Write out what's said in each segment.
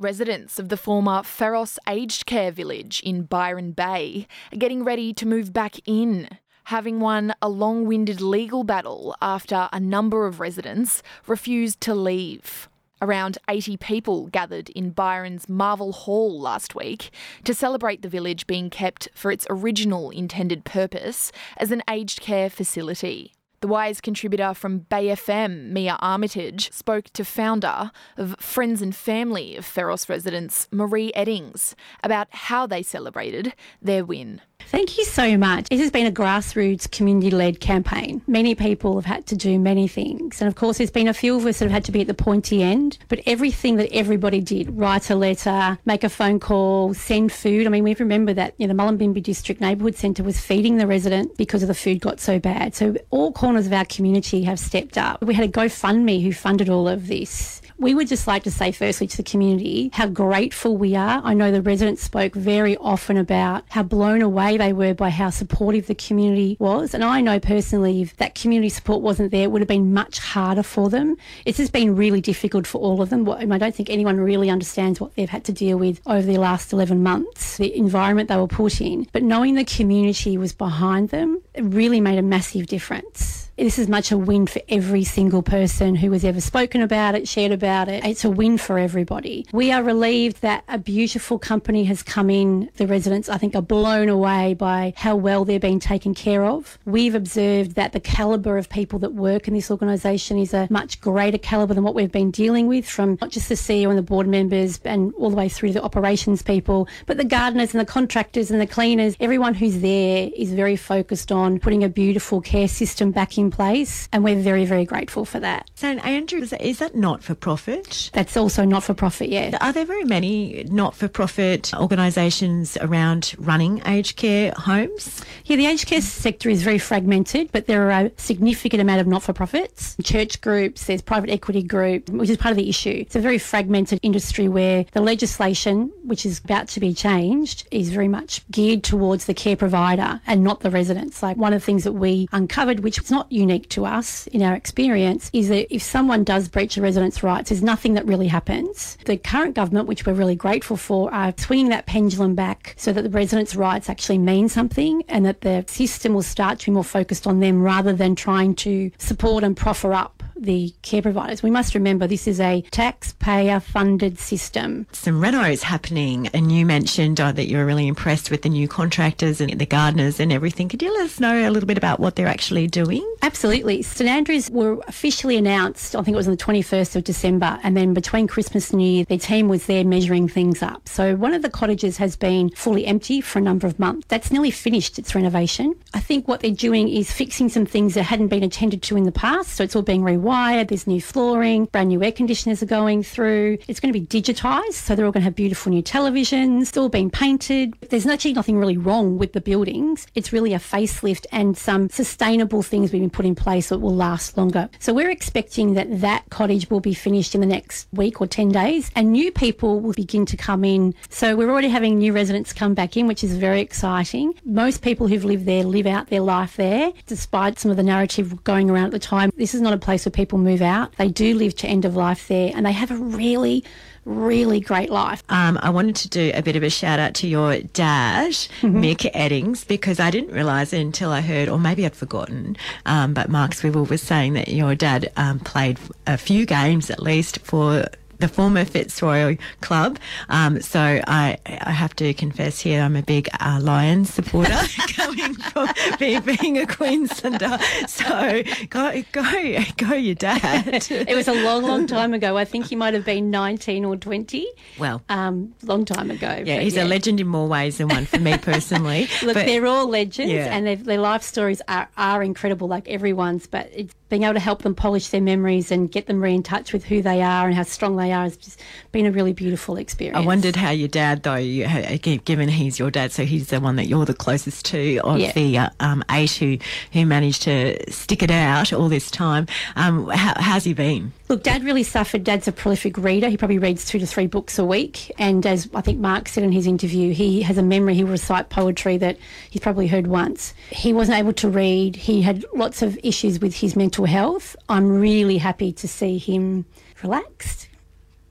Residents of the former Feros Aged Care Village in Byron Bay are getting ready to move back in, having won a long winded legal battle after a number of residents refused to leave. Around 80 people gathered in Byron's Marvell Hall last week to celebrate the village being kept for its original intended purpose as an aged care facility. The Wire contributor from Bay FM, Mia Armitage, spoke to founder of Friends and Family of Feros residents, Marie Eddings, about how they celebrated their win. Thank you so much. This has been a grassroots community led campaign. Many people have had to do many things. And of course, there's been a few of us that have had to be at the pointy end. But everything that everybody did write a letter, make a phone call, send food. I mean, we remember that you know, the Mullumbimby District Neighbourhood Centre was feeding the resident because of the food got so bad. So all corners of our community have stepped up. We had a GoFundMe who funded all of this. We would just like to say, firstly, to the community, how grateful we are. I know the residents spoke very often about how blown away they were by how supportive the community was. And I know personally, if that community support wasn't there, it would have been much harder for them. It's just been really difficult for all of them. I don't think anyone really understands what they've had to deal with over the last 11 months, the environment they were put in. But knowing the community was behind them, really made a massive difference this is much a win for every single person who has ever spoken about it, shared about it. It's a win for everybody. We are relieved that a beautiful company has come in. The residents, I think, are blown away by how well they're being taken care of. We've observed that the calibre of people that work in this organisation is a much greater calibre than what we've been dealing with from not just the CEO and the board members and all the way through to the operations people, but the gardeners and the contractors and the cleaners. Everyone who's there is very focused on putting a beautiful care system back in place, and we're very, very grateful for that. St Andrews, is that not for profit? That's also not for profit, yeah. Are there very many not for profit organisations around running aged care homes? Yeah, the aged care sector is very fragmented, but there are a significant amount of not for profits, church groups, there's private equity group, which is part of the issue. It's a very fragmented industry where the legislation, which is about to be changed, is very much geared towards the care provider and not the residents. Like one of the things that we uncovered, which is not unique to us in our experience, is that if someone does breach a resident's rights, there's nothing that really happens. The current government, which we're really grateful for, are swinging that pendulum back so that the residents' rights actually mean something and that the system will start to be more focused on them rather than trying to support and proffer up the care providers. We must remember this is a taxpayer funded system. Some renos happening, and you mentioned uh, that you were really impressed with the new contractors and the gardeners and everything. Could you let us know a little bit about what they're actually doing? Absolutely. St Andrews were officially announced, I think it was on the 21st of December, and then between Christmas and New Year, their team was there measuring things up. So one of the cottages has been fully empty for a number of months. That's nearly finished its renovation. I think what they're doing is fixing some things that hadn't been attended to in the past, so it's all being rewired there's new flooring, brand new air conditioners are going through. It's going to be digitised, so they're all going to have beautiful new televisions, it's all been painted. There's actually nothing really wrong with the buildings. It's really a facelift and some sustainable things we've been put in place that will last longer. So we're expecting that that cottage will be finished in the next week or 10 days and new people will begin to come in. So we're already having new residents come back in, which is very exciting. Most people who've lived there live out their life there, despite some of the narrative going around at the time. This is not a place where people move out. They do live to end of life there and they have a really really great life. Um, I wanted to do a bit of a shout out to your dad, mm-hmm. Mick Eddings, because I didn't realise it until I heard, or maybe I'd forgotten, um, but Mark Swivel was saying that your dad um, played a few games at least for the former Fitzroy Club. Um, so I, I have to confess here, I'm a big uh, Lions supporter, coming from being, being, a Queenslander. So go, go, go, your dad. it was a long, long time ago. I think he might have been 19 or 20. Well, um, long time ago. Yeah, he's yeah. a legend in more ways than one for me personally. Look, but, they're all legends, yeah. and their life stories are, are incredible, like everyone's. But it's being able to help them polish their memories and get them re in touch with who they are and how strong they are has just been a really beautiful experience. I wondered how your dad, though, you, given he's your dad, so he's the one that you're the closest to of yeah. the uh, um, eight who, who managed to stick it out all this time. Um, how, how's he been? Look, Dad really suffered. Dad's a prolific reader. He probably reads two to three books a week. And as I think Mark said in his interview, he has a memory. He will recite poetry that he's probably heard once. He wasn't able to read. He had lots of issues with his mental health. I'm really happy to see him relaxed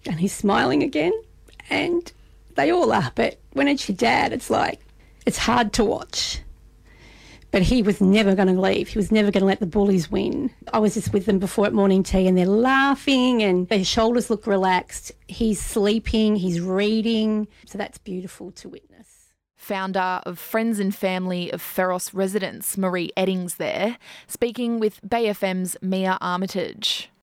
and he's smiling again and they all are. But when it's your dad, it's like, it's hard to watch. But he was never going to leave. He was never going to let the bullies win. I was just with them before at morning tea and they're laughing and their shoulders look relaxed. He's sleeping, he's reading. So that's beautiful to witness founder of Friends and Family of Feros Residents, Marie Eddings, there, speaking with Bay FM's Mia Armitage.